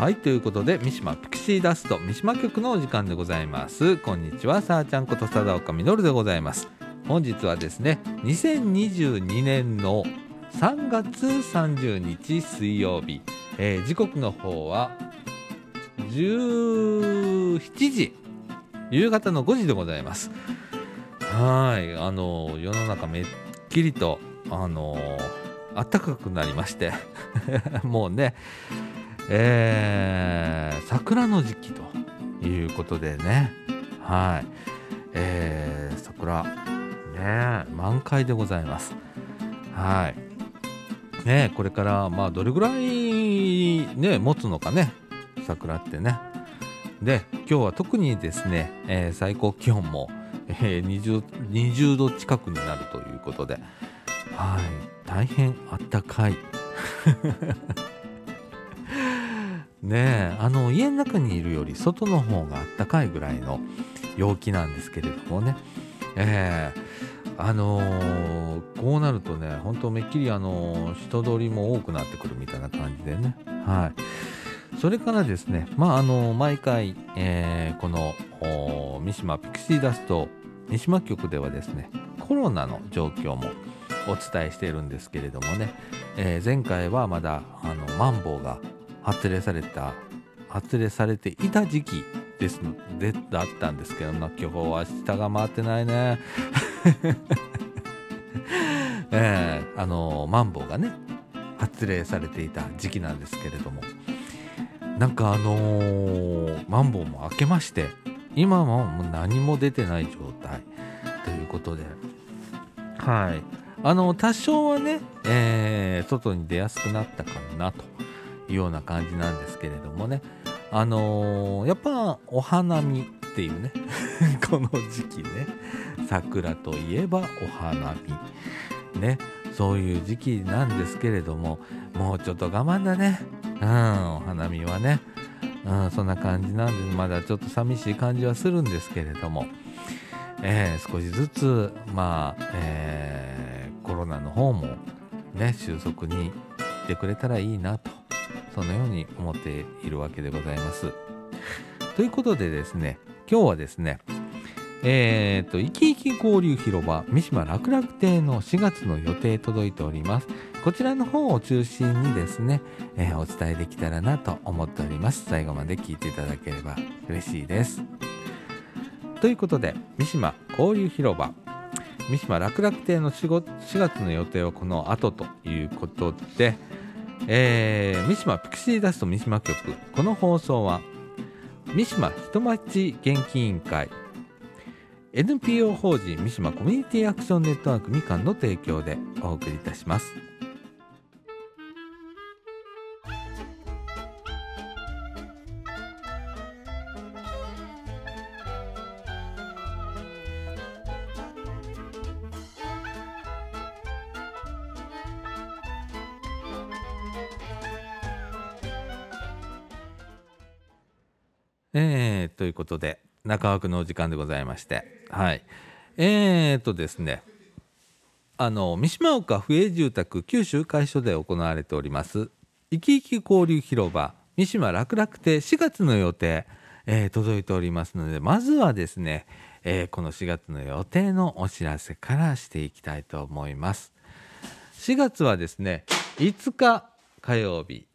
はいということで三島ピクシーダスト三島局のお時間でございます。こんにちはさあちゃんこと佐岡みのるでございます。本日はですね2022年の3月30日水曜日、えー、時刻の方は17時。夕方の5時でございます。はいあの世の中めっきりとあの暖かくなりまして。もうねえー、桜の時期ということでね。はい。えー、桜。ね満開でございます。はい。ねこれからまあどれぐらいね持つのかね。桜ってね。で今日は特にですね、えー、最高気温も、えー、20, 20度近くになるということで。はい。大変あったかい。ねえあの家の中にいるより外の方があったかいぐらいの陽気なんですけれどもね。えー、あのー、こうなるとね本当めっきりあのー、人通りも多くなってくるみたいな感じでね。はい。それからですねまああの毎回、えこの三島ピクシーダスト三島局ではですねコロナの状況もお伝えしているんですけれどもね、えー、前回はまだあのマンボウが発令された発令されていた時期ですでだったんですけども今日は下が回ってないね。えー、あのマンボウがね発令されていた時期なんですけれども。なんかあのー、マンボウも明けまして今はもう何も出てない状態。ということで。はい。あの多少はね、えー、外に出やすくなったかなと。いうような感じなんですけれどもね。あのー、やっぱお花見っていうね。この時期ね。桜といえばお花見ね。そういう時期なんですけれどももうちょっと我慢だね。うんお花見はね。うんそんな感じなんでまだちょっと寂しい感じはするんですけれども。えー、少しずつまあ、えー、コロナの方もね収束にいってくれたらいいなとそのように思っているわけでございます。ということでですね今日はですねえーと、いきいき交流広場三島楽楽亭の4月の予定届いております。こちらの方を中心にですね、えー、お伝えできたらなと思っております。最後まで聞いていただければ嬉しいです。ということで三島交流広場三島楽楽亭の 4, 4月の予定はこの後ということで、えー、三島ピクシーダスト三島局この放送は三島人町元気委員会 NPO 法人三島コミュニティアクションネットワークみかんの提供でお送りいたします。ことで中枠のお時間でございまして。はい。えーとですねあの三島岡府営住宅九州会所で行われております生き生き交流広場三島楽々亭4月の予定、えー、届いておりますのでまずはですね、えー、この4月の予定のお知らせからしていきたいと思います。4月はですね5日火曜日、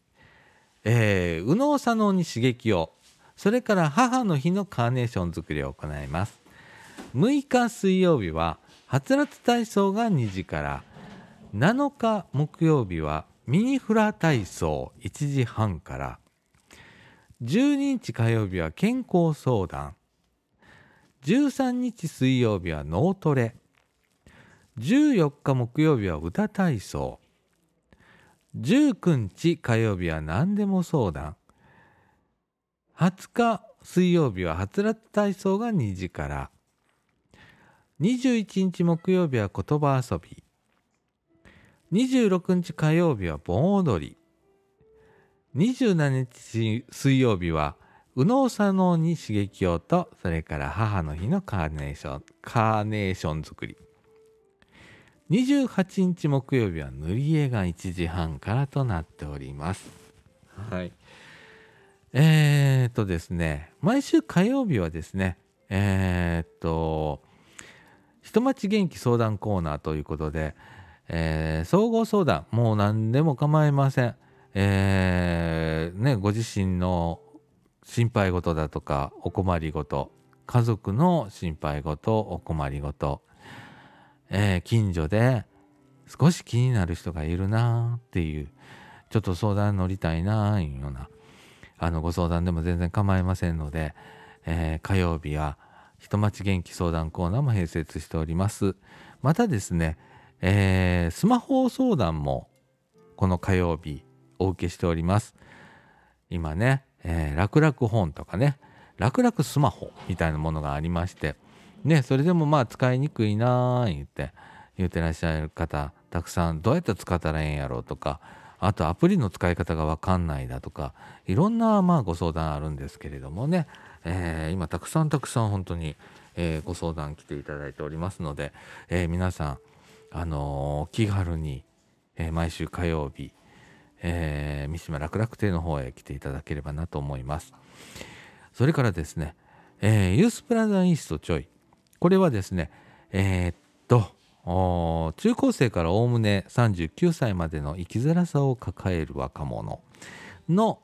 えー、右脳左脳に刺激をそれから母の日のカーネーション作りを行います。6日水曜日ははつらつ体操が2時から7日木曜日はミニフラ体操1時半から。12日火曜日は健康相談。13日水曜日は脳トレ。14日木曜日は歌体操。19日火曜日は何でも相談。20日水曜日ははつらつ体操が2時から。21日木曜日は言葉遊び。26日火曜日は盆踊り。27日水曜日は右脳左脳に刺激をとそれから母の日のカーネーションカーネーション作り。28日木曜日は塗り絵が1時半からとなっております。はい。えー、っとですね、毎週火曜日はですね、えー、っと、人町元気相談コーナーということで、えー、総合相談、もう何でも構いません。えー、ね、ご自身の心配事だとか、お困りごと、家族の心配事、お困りごと、えー、近所で少し気になる人がいるなっていう、ちょっと相談乗りたいないうような、あの、ご相談でも全然構いませんので、えー、火曜日は、人町元気相談コーナーも併設しております。またですね、えー、スマホ相談もこの火曜日お受けしております。今ね、えー、楽々本とかね、楽々スマホみたいなものがありまして、ね、それでもまあ使いにくいなー言って、言ってらっしゃる方、たくさんどうやって使ったらええんやろうとか、あとアプリの使い方がわかんないだとか、いろんなまあご相談あるんですけれどもね、えー、今たくさんたくさん本当に、えー、ご相談来ていただいておりますので、えー、皆さん、あの気軽に、え毎週火曜日、え三島楽々亭の方へ来ていただければなと思います。それからですね、えユースプラザイーストちょい。これはですね、えっ、中高生からおおむね39歳までの生きづらさを抱える若者の、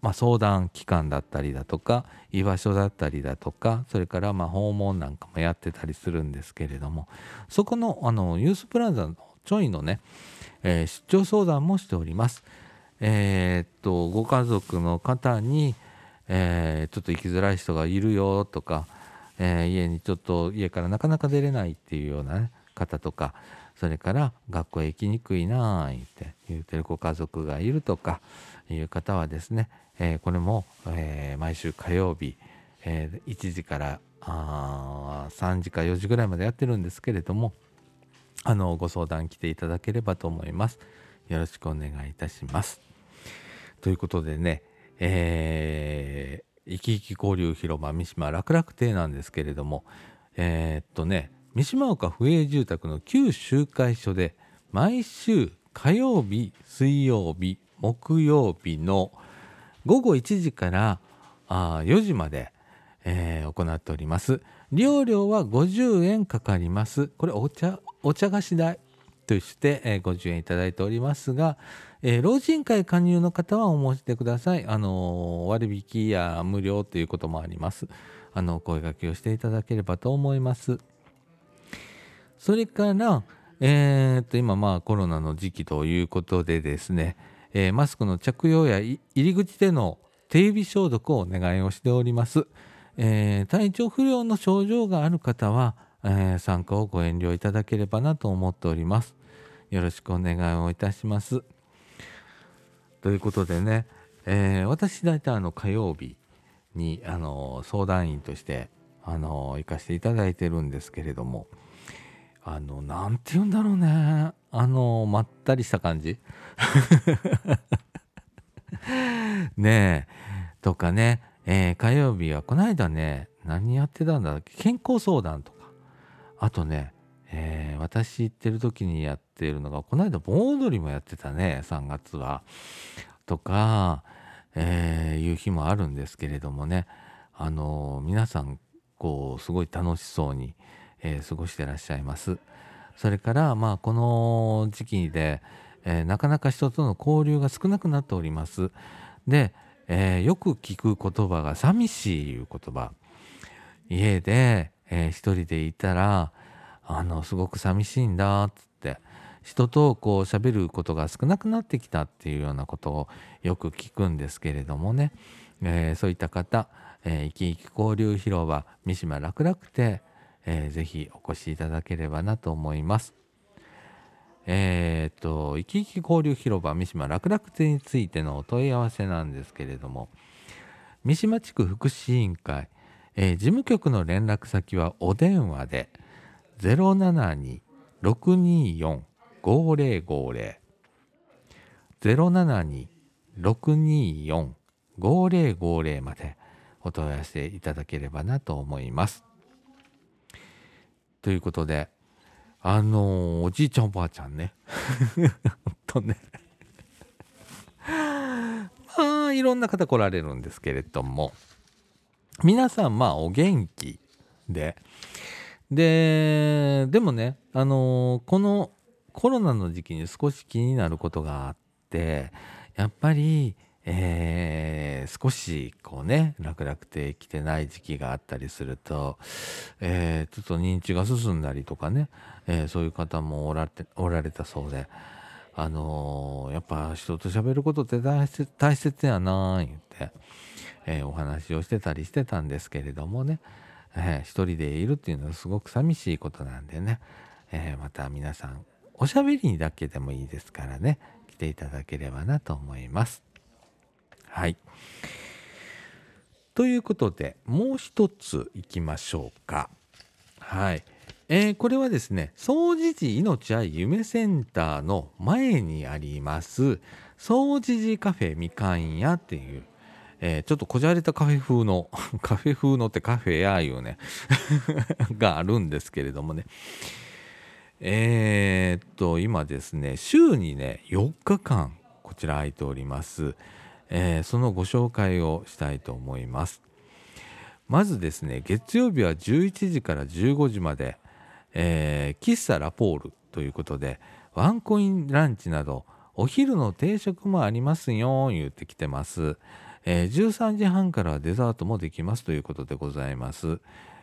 まあ、相談機関だったりだとか居場所だったりだとかそれからま訪問なんかもやってたりするんですけれどもそこのあのユースプラザのちょいのね、えー、出張相談もしております。えー、っとご家族の方に、えー、ちょっと生きづらい人がいるよとか、え家にちょっと家からなかなか出れないっていうような、ね、方とかそれから学校へ行きにくいなあって言うてるご家族がいるとかいう方はですね、えー、これも、えー、毎週火曜日、えー、1時からあ3時か4時ぐらいまでやってるんですけれどもあのご相談来ていただければと思います。よろしくお願いいたします。ということでね、えー、生き生き交流広場三島楽々亭なんですけれどもえー、っとね三島岡府営住宅の旧集会所で毎週火曜日水曜日木曜日の午後1時からあ4時まで、えー、行っております利用料は50円かかりますこれお茶お茶菓子代として、えー、50円いただいておりますが、えー、老人会加入の方はお申し出ください。あの割引や無料ということもあります。あの、声掛けをしていただければと思います。それから、えー、っと、今、まあ、コロナの時期ということでですね、えー、マスクの着用や入り口での手指消毒をお願いをしております。えー、体調不良の症状がある方は、えー、参加をご遠慮いただければなと思っております。よろしくお願いをいたします。ということでね、えー、私大体あの火曜日にあの相談員としてあの行かせていただいてるんですけれども、あの、なんて言うんだろうね。あの、まったりした感じ ねえ。とかね、えー、火曜日はこの間ね、何やってたんだっけ？健康相談とか。あとね、えー、私行ってる時にやってるのが、この間盆踊りもやってたね、3月は。とか、えー、いう日もあるんですけれどもね、あの皆さん、こう、すごい楽しそうに、えー、過ごしてらっしゃいます。それからまあこの時期で、えー、なかなか人との交流が少なくなっております。で、えー、よく聞く言葉が寂しいいう言葉。家で、えー、一人でいたらあのすごく寂しいんだっつって人とこう喋ることが少なくなってきたっていうようなことをよく聞くんですけれどもね、えー、そういった方、えー、生き生き交流広場三島楽々亭えー、ぜひお越しいただければなと思います。えっ、と、生き生き交流広場三島楽々亭についてのお問い合わせなんですけれども、三島地区福祉委員会、えー、事務局の連絡先はお電話で072-624-5050 072-624-5050までお問い合わせいただければなと思います。ということで、あのー、おじいちゃんおばあちゃんね。ほんとね。まあ、いろんな方来られるんですけれども皆さんまあお元気でででもねあのこのコロナの時期に少し気になることがあってやっぱりえー、少しこうね楽々亭来てない時期があったりすると、えー、ちょっと認知が進んだりとかね、えー、そういう方もおられおられたそうで、あのやっぱ人と喋ることって大切大切やなー言って、えお話をしてたりしてたんですけれどもね、えー、一人でいるっていうのはすごく寂しいことなんでね、えまた皆さんおしゃべりにだけでもいいですからね来ていただければなと思います。はい。ということで、もう一ついきましょうか。はい。えー、これはですね、総除寺命愛夢センターの前にあります、総除寺カフェみかん屋っていう、えー、ちょっとこじゃれたカフェ風の、カフェ風のってカフェやいうね があるんですけれどもね。えー、っと、今ですね、週にね、4日間、こちら空いております。えー、そのご紹介をしたいと思います。まずですね月曜日は11時から15時まで、えー、喫茶ラポールということでワンコインランチなどお昼の定食もありますよ言ってきてます、えー、13時半からはデザートもできますということでございます、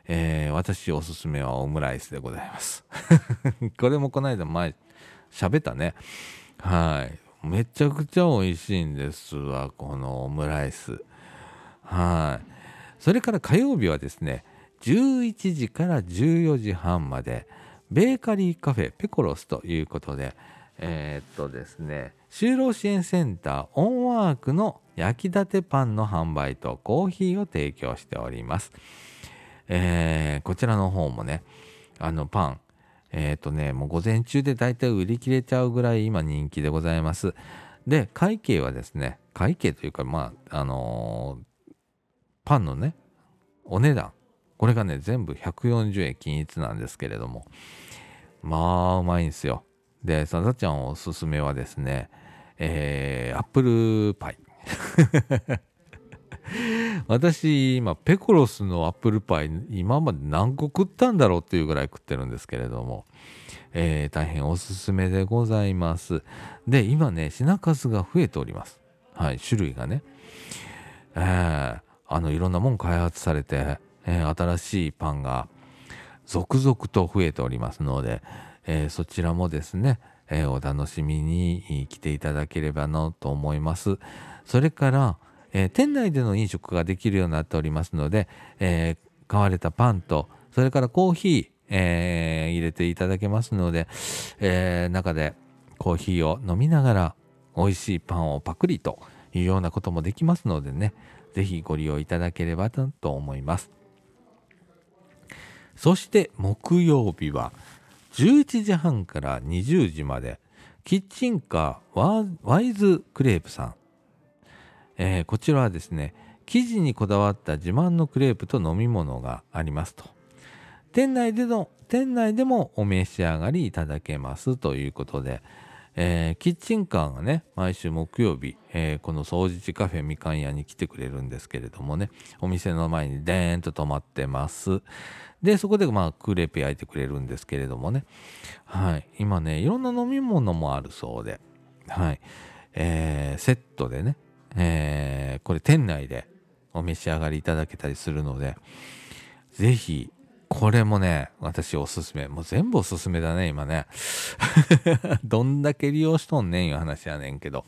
えー、私おすすめはオムライスでございます。これもこの間前喋ったね。はい。めちゃくちゃ美味しいんですわこのオムライス。はい。それから火曜日はですね11時から14時半までベーカリーカフェペコロスということでえー、っとですね就労支援センターオンワークの焼きたてパンの販売とコーヒーを提供しております、えー、こちらの方もねあのパンえっ、ー、とね、もう午前中で大体売り切れちゃうぐらい今人気でございます。で、会計はですね、会計というか、まあ、あのー、パンのね、お値段、これがね、全部140円均一なんですけれども、まあ、うまいんですよ。で、さだちゃんおすすめはですね、えー、アップルパイ。私今ペコロスのアップルパイ今まで何個食ったんだろうっていうぐらい食ってるんですけれども、えー、大変おすすめでございます。で今ね品数が増えております。はい種類がね。えー、あのいろんなもん開発されて、えー、新しいパンが続々と増えておりますので、えー、そちらもですね、えお楽しみに来ていただければなと思います。それからえー、店内での飲食ができるようになっておりますので、えー、買われたパンとそれからコーヒー、えー、入れていただけますので、え中でコーヒーを飲みながら美味しいパンをパクリというようなこともできますのでね是非ご利用いただければと思います。そして木曜日は11時半から20時までキッチンカーワイズクレープさんえー、こちらはですね生地にこだわった自慢のクレープと飲み物がありますと。店内での店内でもお召し上がりいただけますということで、えー、キッチンカーがね毎週木曜日、えー、この掃除地カフェみかん屋に来てくれるんですけれどもねお店の前にデーンと止まってます。でそこでまあクレープ焼いてくれるんですけれどもね。はい。今ねいろんな飲み物もあるそうで。はい。えー、セットでねえー、これ店内でお召し上がりいただけたりするので、ぜひ、これもね、私おすすめ。もう全部おすすめだね、今ね。どんだけ利用しとんねんいう話やねんけど。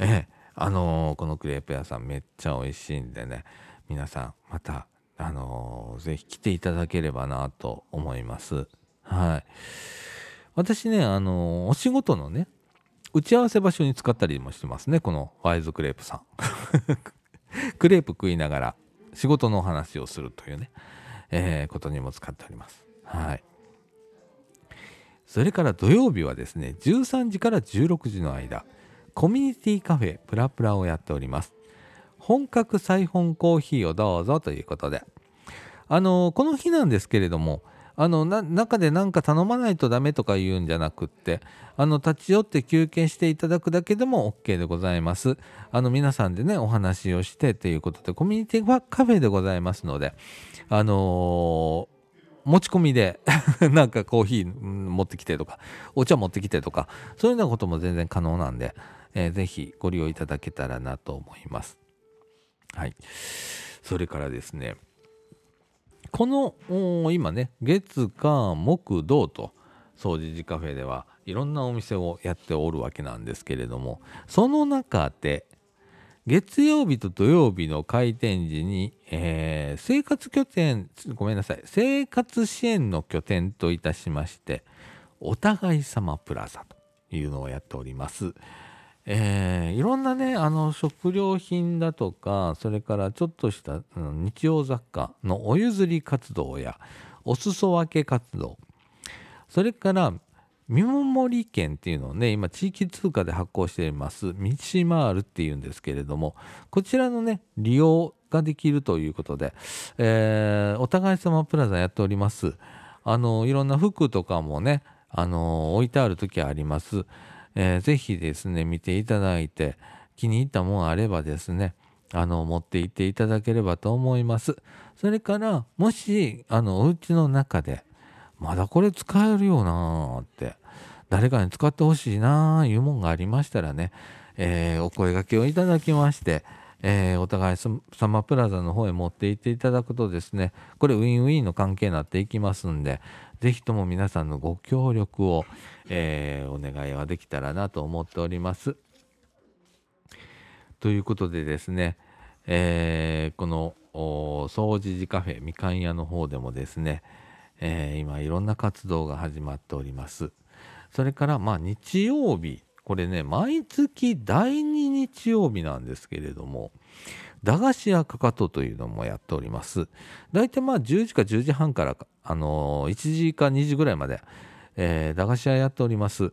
えあのー、このクレープ屋さんめっちゃ美味しいんでね、皆さんまた、あのー、ぜひ来ていただければなと思います。はい。私ね、あのー、お仕事のね、打ち合わせ場所に使ったりもしてますねこのワイズクレープさん。クレープ食いながら仕事のお話をするというね、えー、ことにも使っております。はい。それから土曜日はですね13時から16時の間コミュニティカフェプラプラをやっております。本格サイフォンコーヒーをどうぞということで。あの、この日なんですけれどもあの中で何か頼まないとダメとか言うんじゃなくってあの立ち寄って休憩していただくだけでも OK でございます。あの皆さんでねお話をしてということでコミュニティカフェでございますのであのー持ち込みで なんかコーヒー持ってきてとかお茶持ってきてとかそういうようなことも全然可能なんで、えー、ぜひご利用いただけたらなと思います。はい。それからですねこの今ね月火木土と掃除寺カフェではいろんなお店をやっておるわけなんですけれどもその中で月曜日と土曜日の開店時に、えー、生活拠点ごめんなさい生活支援の拠点といたしましてお互い様プラザというのをやっております。えー、いろんなねあの食料品だとかそれからちょっとした、日用雑貨のお譲り活動やお裾分け活動。それから見守り券っていうのをね今地域通貨で発行していますミシマールっていうんですけれどもこちらのね利用ができるということで、えー、お互い様プラザやっております。あのいろんな服とかもねあの置いてある時あります。えー、ぜひですね見ていただいて気に入ったもんあればですねあの持って行っていただければと思います。それからもしあのお家の中でまだこれ使えるよなーって誰かに使ってほしいなーいうもんがありましたらね、えー、お声がけをいただきましてえー、お互い様プラザの方へ持って行っていただくとですねこれウィンウィンの関係になっていきますんで是非とも皆さんのご協力を、えー、お願いはできたらなと思っております。ということでですね、えー、この掃除寺カフェみかん屋の方でもですね、えー、今いろんな活動が始まっております。それからまあ日曜日これね毎月第2日曜日なんですけれども駄菓子屋かかとというのもやっております。大体まあ10時か10時半からあのー、1時か2時ぐらいまで、えー、駄菓子屋やっております。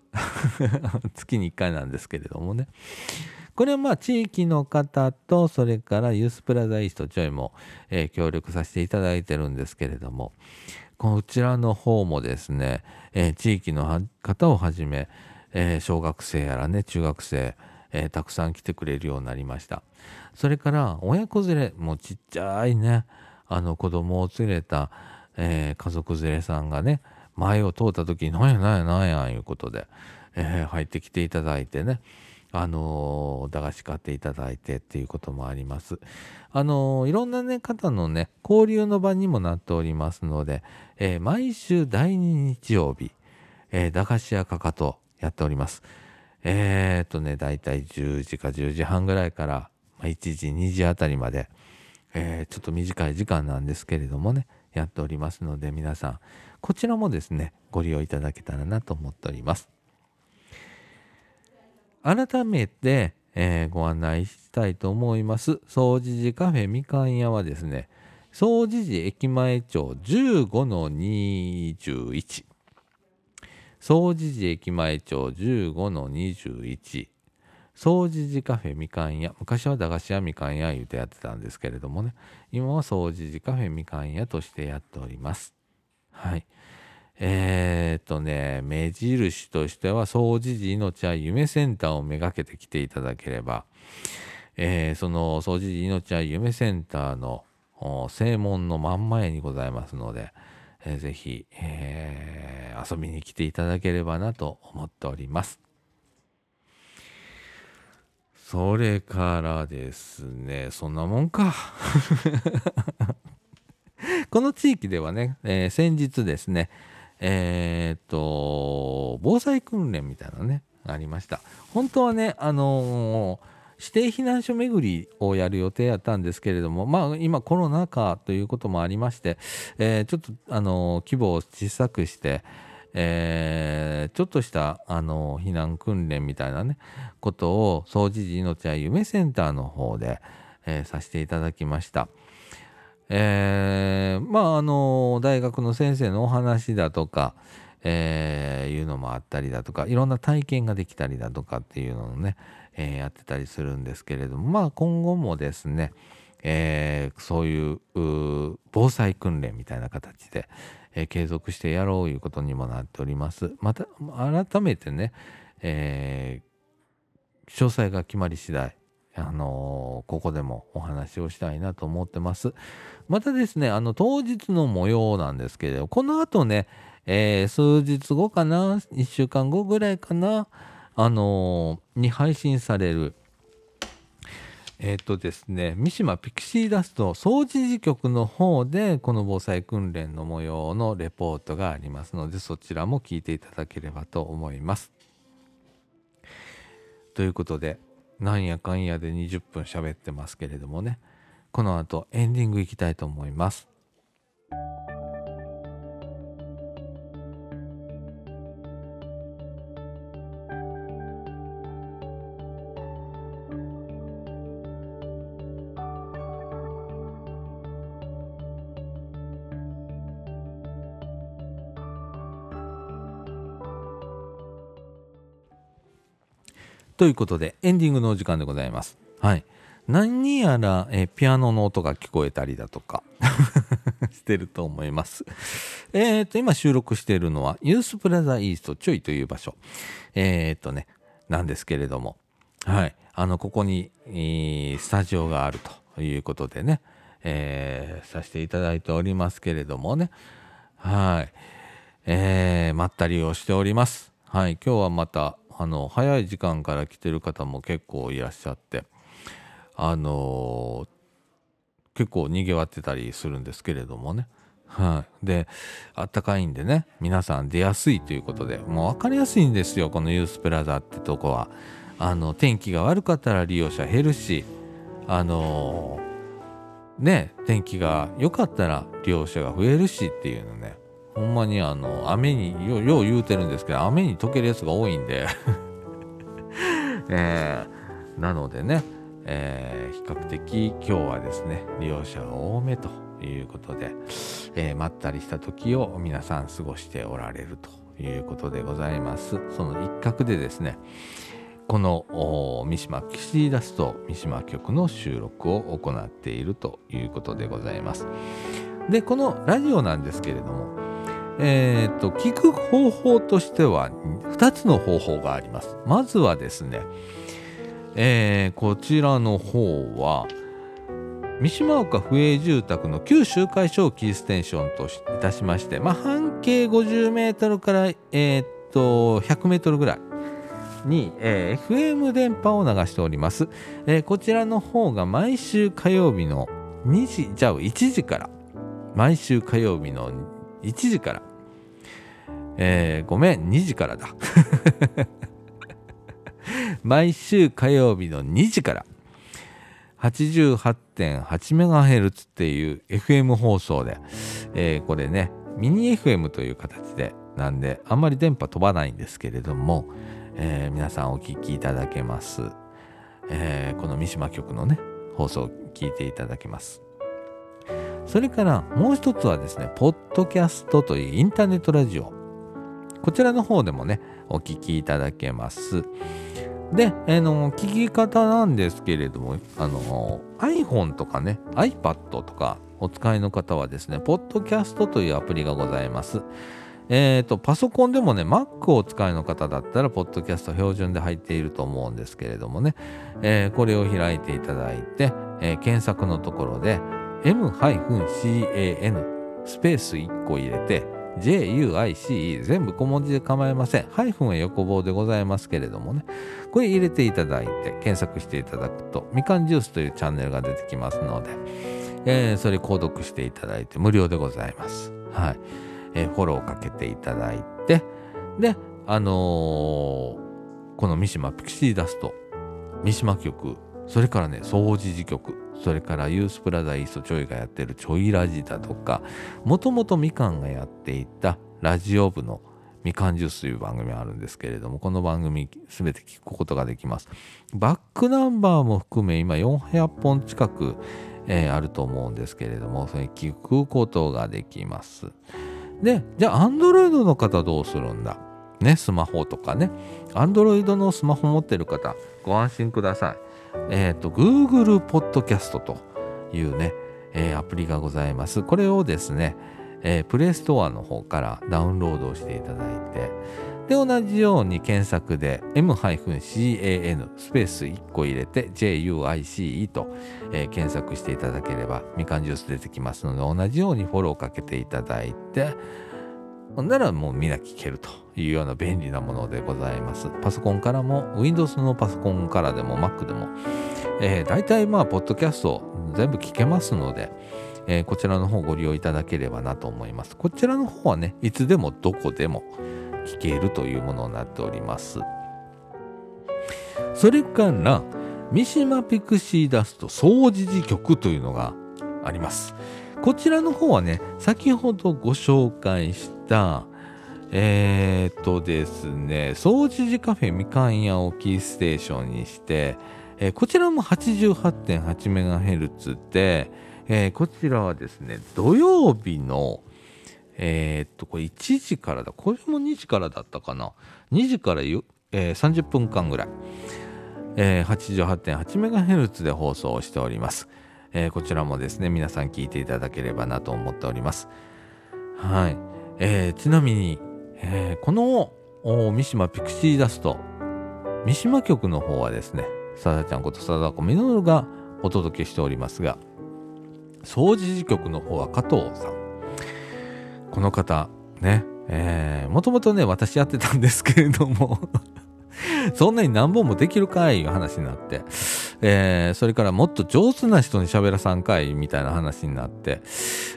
月に1回なんですけれどもね。これはまあ地域の方とそれからユースプラザイーストジョイも、えー、協力させていただいてるんですけれどもこちらの方もですね、えー、地域の方をはじめえー、小学生やらね中学生、えー、たくさん来てくれるようになりましたそれから親子連れもうちっちゃいねあの子供を連れた、えー、家族連れさんがね前を通った時に「なんやなんやなんや」いうことで、え入ってきていただいてねあの駄菓子買っていただいてっていうこともあります。あのいろんなね方のね交流の場にもなっておりますので、えー、毎週第2日曜日、えー、駄菓子屋かかとやっております。えー、っとね、だいたい10時か10時半ぐらいから、ま1時、2時あたりまで、えー、ちょっと短い時間なんですけれどもね、やっておりますので、皆さん、こちらもですね、ご利用いただけたらなと思っております。改めて、えー、ご案内したいと思います。掃除時カフェみかん屋はですね、掃除時駅前町15-21総持寺駅前町15の21総持寺カフェみかん屋。昔は駄菓子屋みかん屋言うてやってたんですけれどもね。今は総持寺カフェみかん屋としてやっております。はい。えー、っとね目印としては総持寺命は夢センターをめがけて来ていただければ、えー、その総持寺命は夢センターの正門の真ん前にございますので、えー、ぜひ、えー、遊びに来ていただければなと思っております。それからですね、そんなもんか。この地域ではね、えー、先日ですね、えー、っと、防災訓練みたいなね、ありました。本当はね、あのー指定避難所巡りをやる予定やったんですけれども、まあ、今コロナ禍ということもありまして、えー、ちょっとあの規模を小さくして、えー、ちょっとしたあの避難訓練みたいなねことを総持寺命や夢センターの方で、えー、させていただきました。えー、まああの大学の先生のお話だとか、えー、いうのもあったりだとかいろんな体験ができたりだとかっていうのをね、えー、やってたりするんですけれどもまあ今後もですね、えー、そういう防災訓練みたいな形で、えー、継続してやろういうことにもなっております。また改めてね、えー、詳細が決まり次第あのー、ここでもお話をしたいなと思ってます。またですね、あの、当日の模様なんですけれど、この後ね、えー、数日後かな、1週間後ぐらいかな、あのー、に配信される、えっ、とですね、三島ピクシーダスト総知事局の方で、この防災訓練の模様のレポートがありますので、そちらも聞いていただければと思います。ということで、なんやかんやで20分喋ってますけれどもねこの後エンディングいきたいと思いますということで、エンディングのお時間でございます。はい。何やらえピアノの音が聞こえたりだとか してると思います。えっ、ー、と、今収録しているのは、ユースプラザイーストちょいという場所。えっ、ー、とね、なんですけれども、はい。あの、ここに、えー、スタジオがあるということでね、えー、させていただいておりますけれどもね、はい。えー、まったりをしております。はい。今日はまた、あの早い時間から来てる方も結構いらっしゃってあの、結構にぎわってたりするんですけれどもね。はい、であったかいんでね皆さん出やすいということでもう分かりやすいんですよこのユースプラザってとこは。あの天気が悪かったら利用者減るしあの、ね天気が良かったら利用者が増えるしっていうのね。ほんまにあの雨によよう言うてるんですけど雨に溶けるやつが多いんで。えー、なのでね、えー、比較的今日はですね利用者が多めということで、えー、まったりした時を皆さん過ごしておられるということでございます。その一角でですねこの三島キシーダスト三島局の収録を行っているということでございます。でこのラジオなんですけれどもえー、と、聞く方法としては2つの方法があります。まずはですね、えー、こちらの方は、三島岡府営住宅の旧周回小キーステーションといたしまして、まあ、半径50メートルから、えー、と、100メートルぐらいに、えー、FM 電波を流しております、えー、こちらの方が毎週火曜日の2時、じゃあ1時から、毎週火曜日の1時から。えー、ごめん、2時からだ。毎週火曜日の2時から。88.8MHz っていう FM 放送で、えー、これね、ミニ FM という形で、なんで、あんまり電波飛ばないんですけれども、えー、皆さんお聞きいただけます。えー、この三島局のね、放送を聞いていただけます。それからもう一つはですね、ポッドキャストというインターネットラジオ。こちらの方でもね、お聞きいただけます。で、あの、聞き方なんですけれども、あの、iPhone とかね、iPad とかお使いの方はですね、ポッドキャストというアプリがございます。えっ、ー、と、パソコンでもね、Mac をお使いの方だったら、ポッドキャスト標準で入っていると思うんですけれどもね、えー、これを開いていただいて、えー、検索のところで、m-can スペース1個入れて JUICE 全部小文字で構いません。ハイフンは横棒でございますけれどもね。これ入れていただいて検索していただくとみかんジュースというチャンネルが出てきますので、えー、それ購読していただいて無料でございます。はい。えー、フォローかけていただいて、で、あのー、この三島ピクシーダスト、三島局、それからね、掃除時局、それからユースプラザイーストちょいがやってるちょいラジだとかもともとみかんがやっていたラジオ部のみかんジュースという番組があるんですけれどもこの番組すべて聞くことができます。バックナンバーも含め今400本近く、えー、あると思うんですけれどもそれ聞くことができます。でじゃあ Android の方どうするんだ？ねスマホとかね。Android のスマホ持ってる方ご安心ください。えっ、ー、と、Google Podcast というね、えー、アプリがございます。これをですね、えー、プレイストアの方からダウンロードしていただいて、で、同じように検索で m-can スペース1個入れて juice と、えー、検索していただければみかんジュース出てきますので同じようにフォローかけていただいてならもうみんな聞けるというような便利なものでございます。パソコンからも Windows のパソコンからでも Mac でも、えー、大体まあポッドキャスト全部聞けますので、えー、こちらの方ご利用いただければなと思います。こちらの方はねいつでもどこでも聞けるというものになっております。それから三島ピクシーダスト総除事局というのがあります。こちらの方はね、先ほどご紹介した、えー、っとですね、総除寺カフェみかん屋をキーステーションにして、えー、こちらも 88.8MHz で、えー、こちらはですね、土曜日の、え、っと、これ1時からだ。これも2時からだったかな。2時からゆ、え、30分間ぐらい。えー、88.8MHz で放送しております、え、こちらもですね、皆さん聞いていただければなと思っております。はい。えー、ちなみに、えー、この三島ピクシーダスト、三島局の方はですね、さだちゃんことさだこみのるがお届けしておりますが、総除事局の方は加藤さん。この方、ね、えー、もともとね、私やってたんですけれども そんなに何本もできるかいいう話になって、えー、それからもっと上手な人に喋らさんかいみたいな話になって、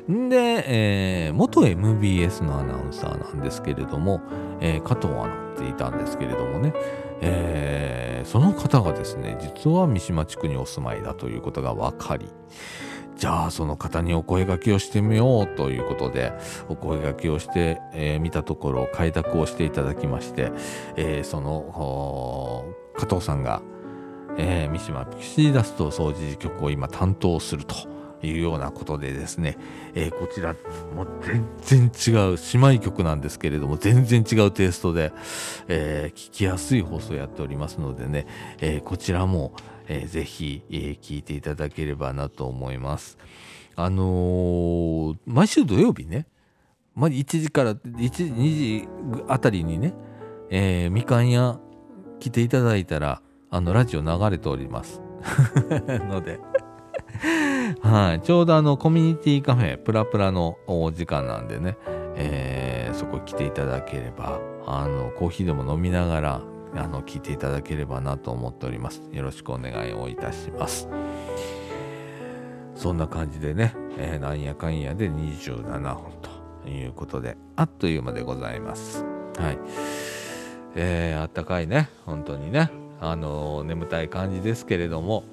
で、えー、元 MBS のアナウンサーなんですけれども、えー、加藤アナっていたんですけれどもね、えー、その方がですね、実は三島地区にお住まいだということが分かり、じゃあその方にお声がけをしてみようということでお声がけをしてみ、えー、たところ開拓をしていただきまして、えー、その加藤さんが、えー、三島ピクシーダスト掃除局を今担当すると。いうようなことでですね、えー、こちらもう全然違う姉妹曲なんですけれども全然違うテイストで、えー、聞きやすい放送やっておりますのでね、えー、こちらも、えー、ぜひ、えー、聞いていただければなと思います。あのー、毎週土曜日ね、まあ、1時から1時2時あたりにね、えー、みかん屋来ていただいたらあのラジオ流れております のではい、ちょうどあのコミュニティカフェプラプラのお時間なんでね、えー、そこ来ていただければあのコーヒーでも飲みながらあの聞いていただければなと思っております。よろしくお願いをいたします。そんな感じでね、えー、なんやかんやで27分ということで、あっという間でございます。はい。えー、あったかいね、本当にね、あのー、眠たい感じですけれども、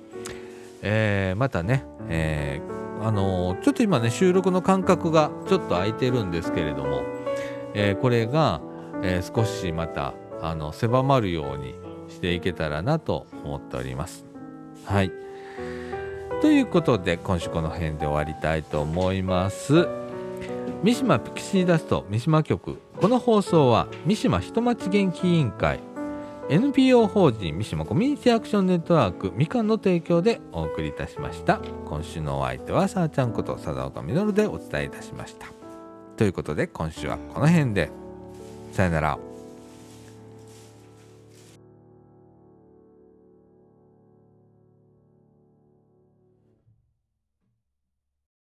えー、またね、えー、あの、ちょっと今ね、収録の間隔がちょっと空いてるんですけれども、えこれが、え少しまたあの狭まるようにしていけたらなと思っております。はい。ということで今週この辺で終わりたいと思います。三島ピクシーダスト三島局この放送は三島人町元気委員会 NPO 法人三島コミュニティアクションネットワークみかんの提供でお送りいたしました。今週のお相手はさあちゃんこと佐田岡実でお伝えいたしました。ということで今週はこの辺で。さよなら。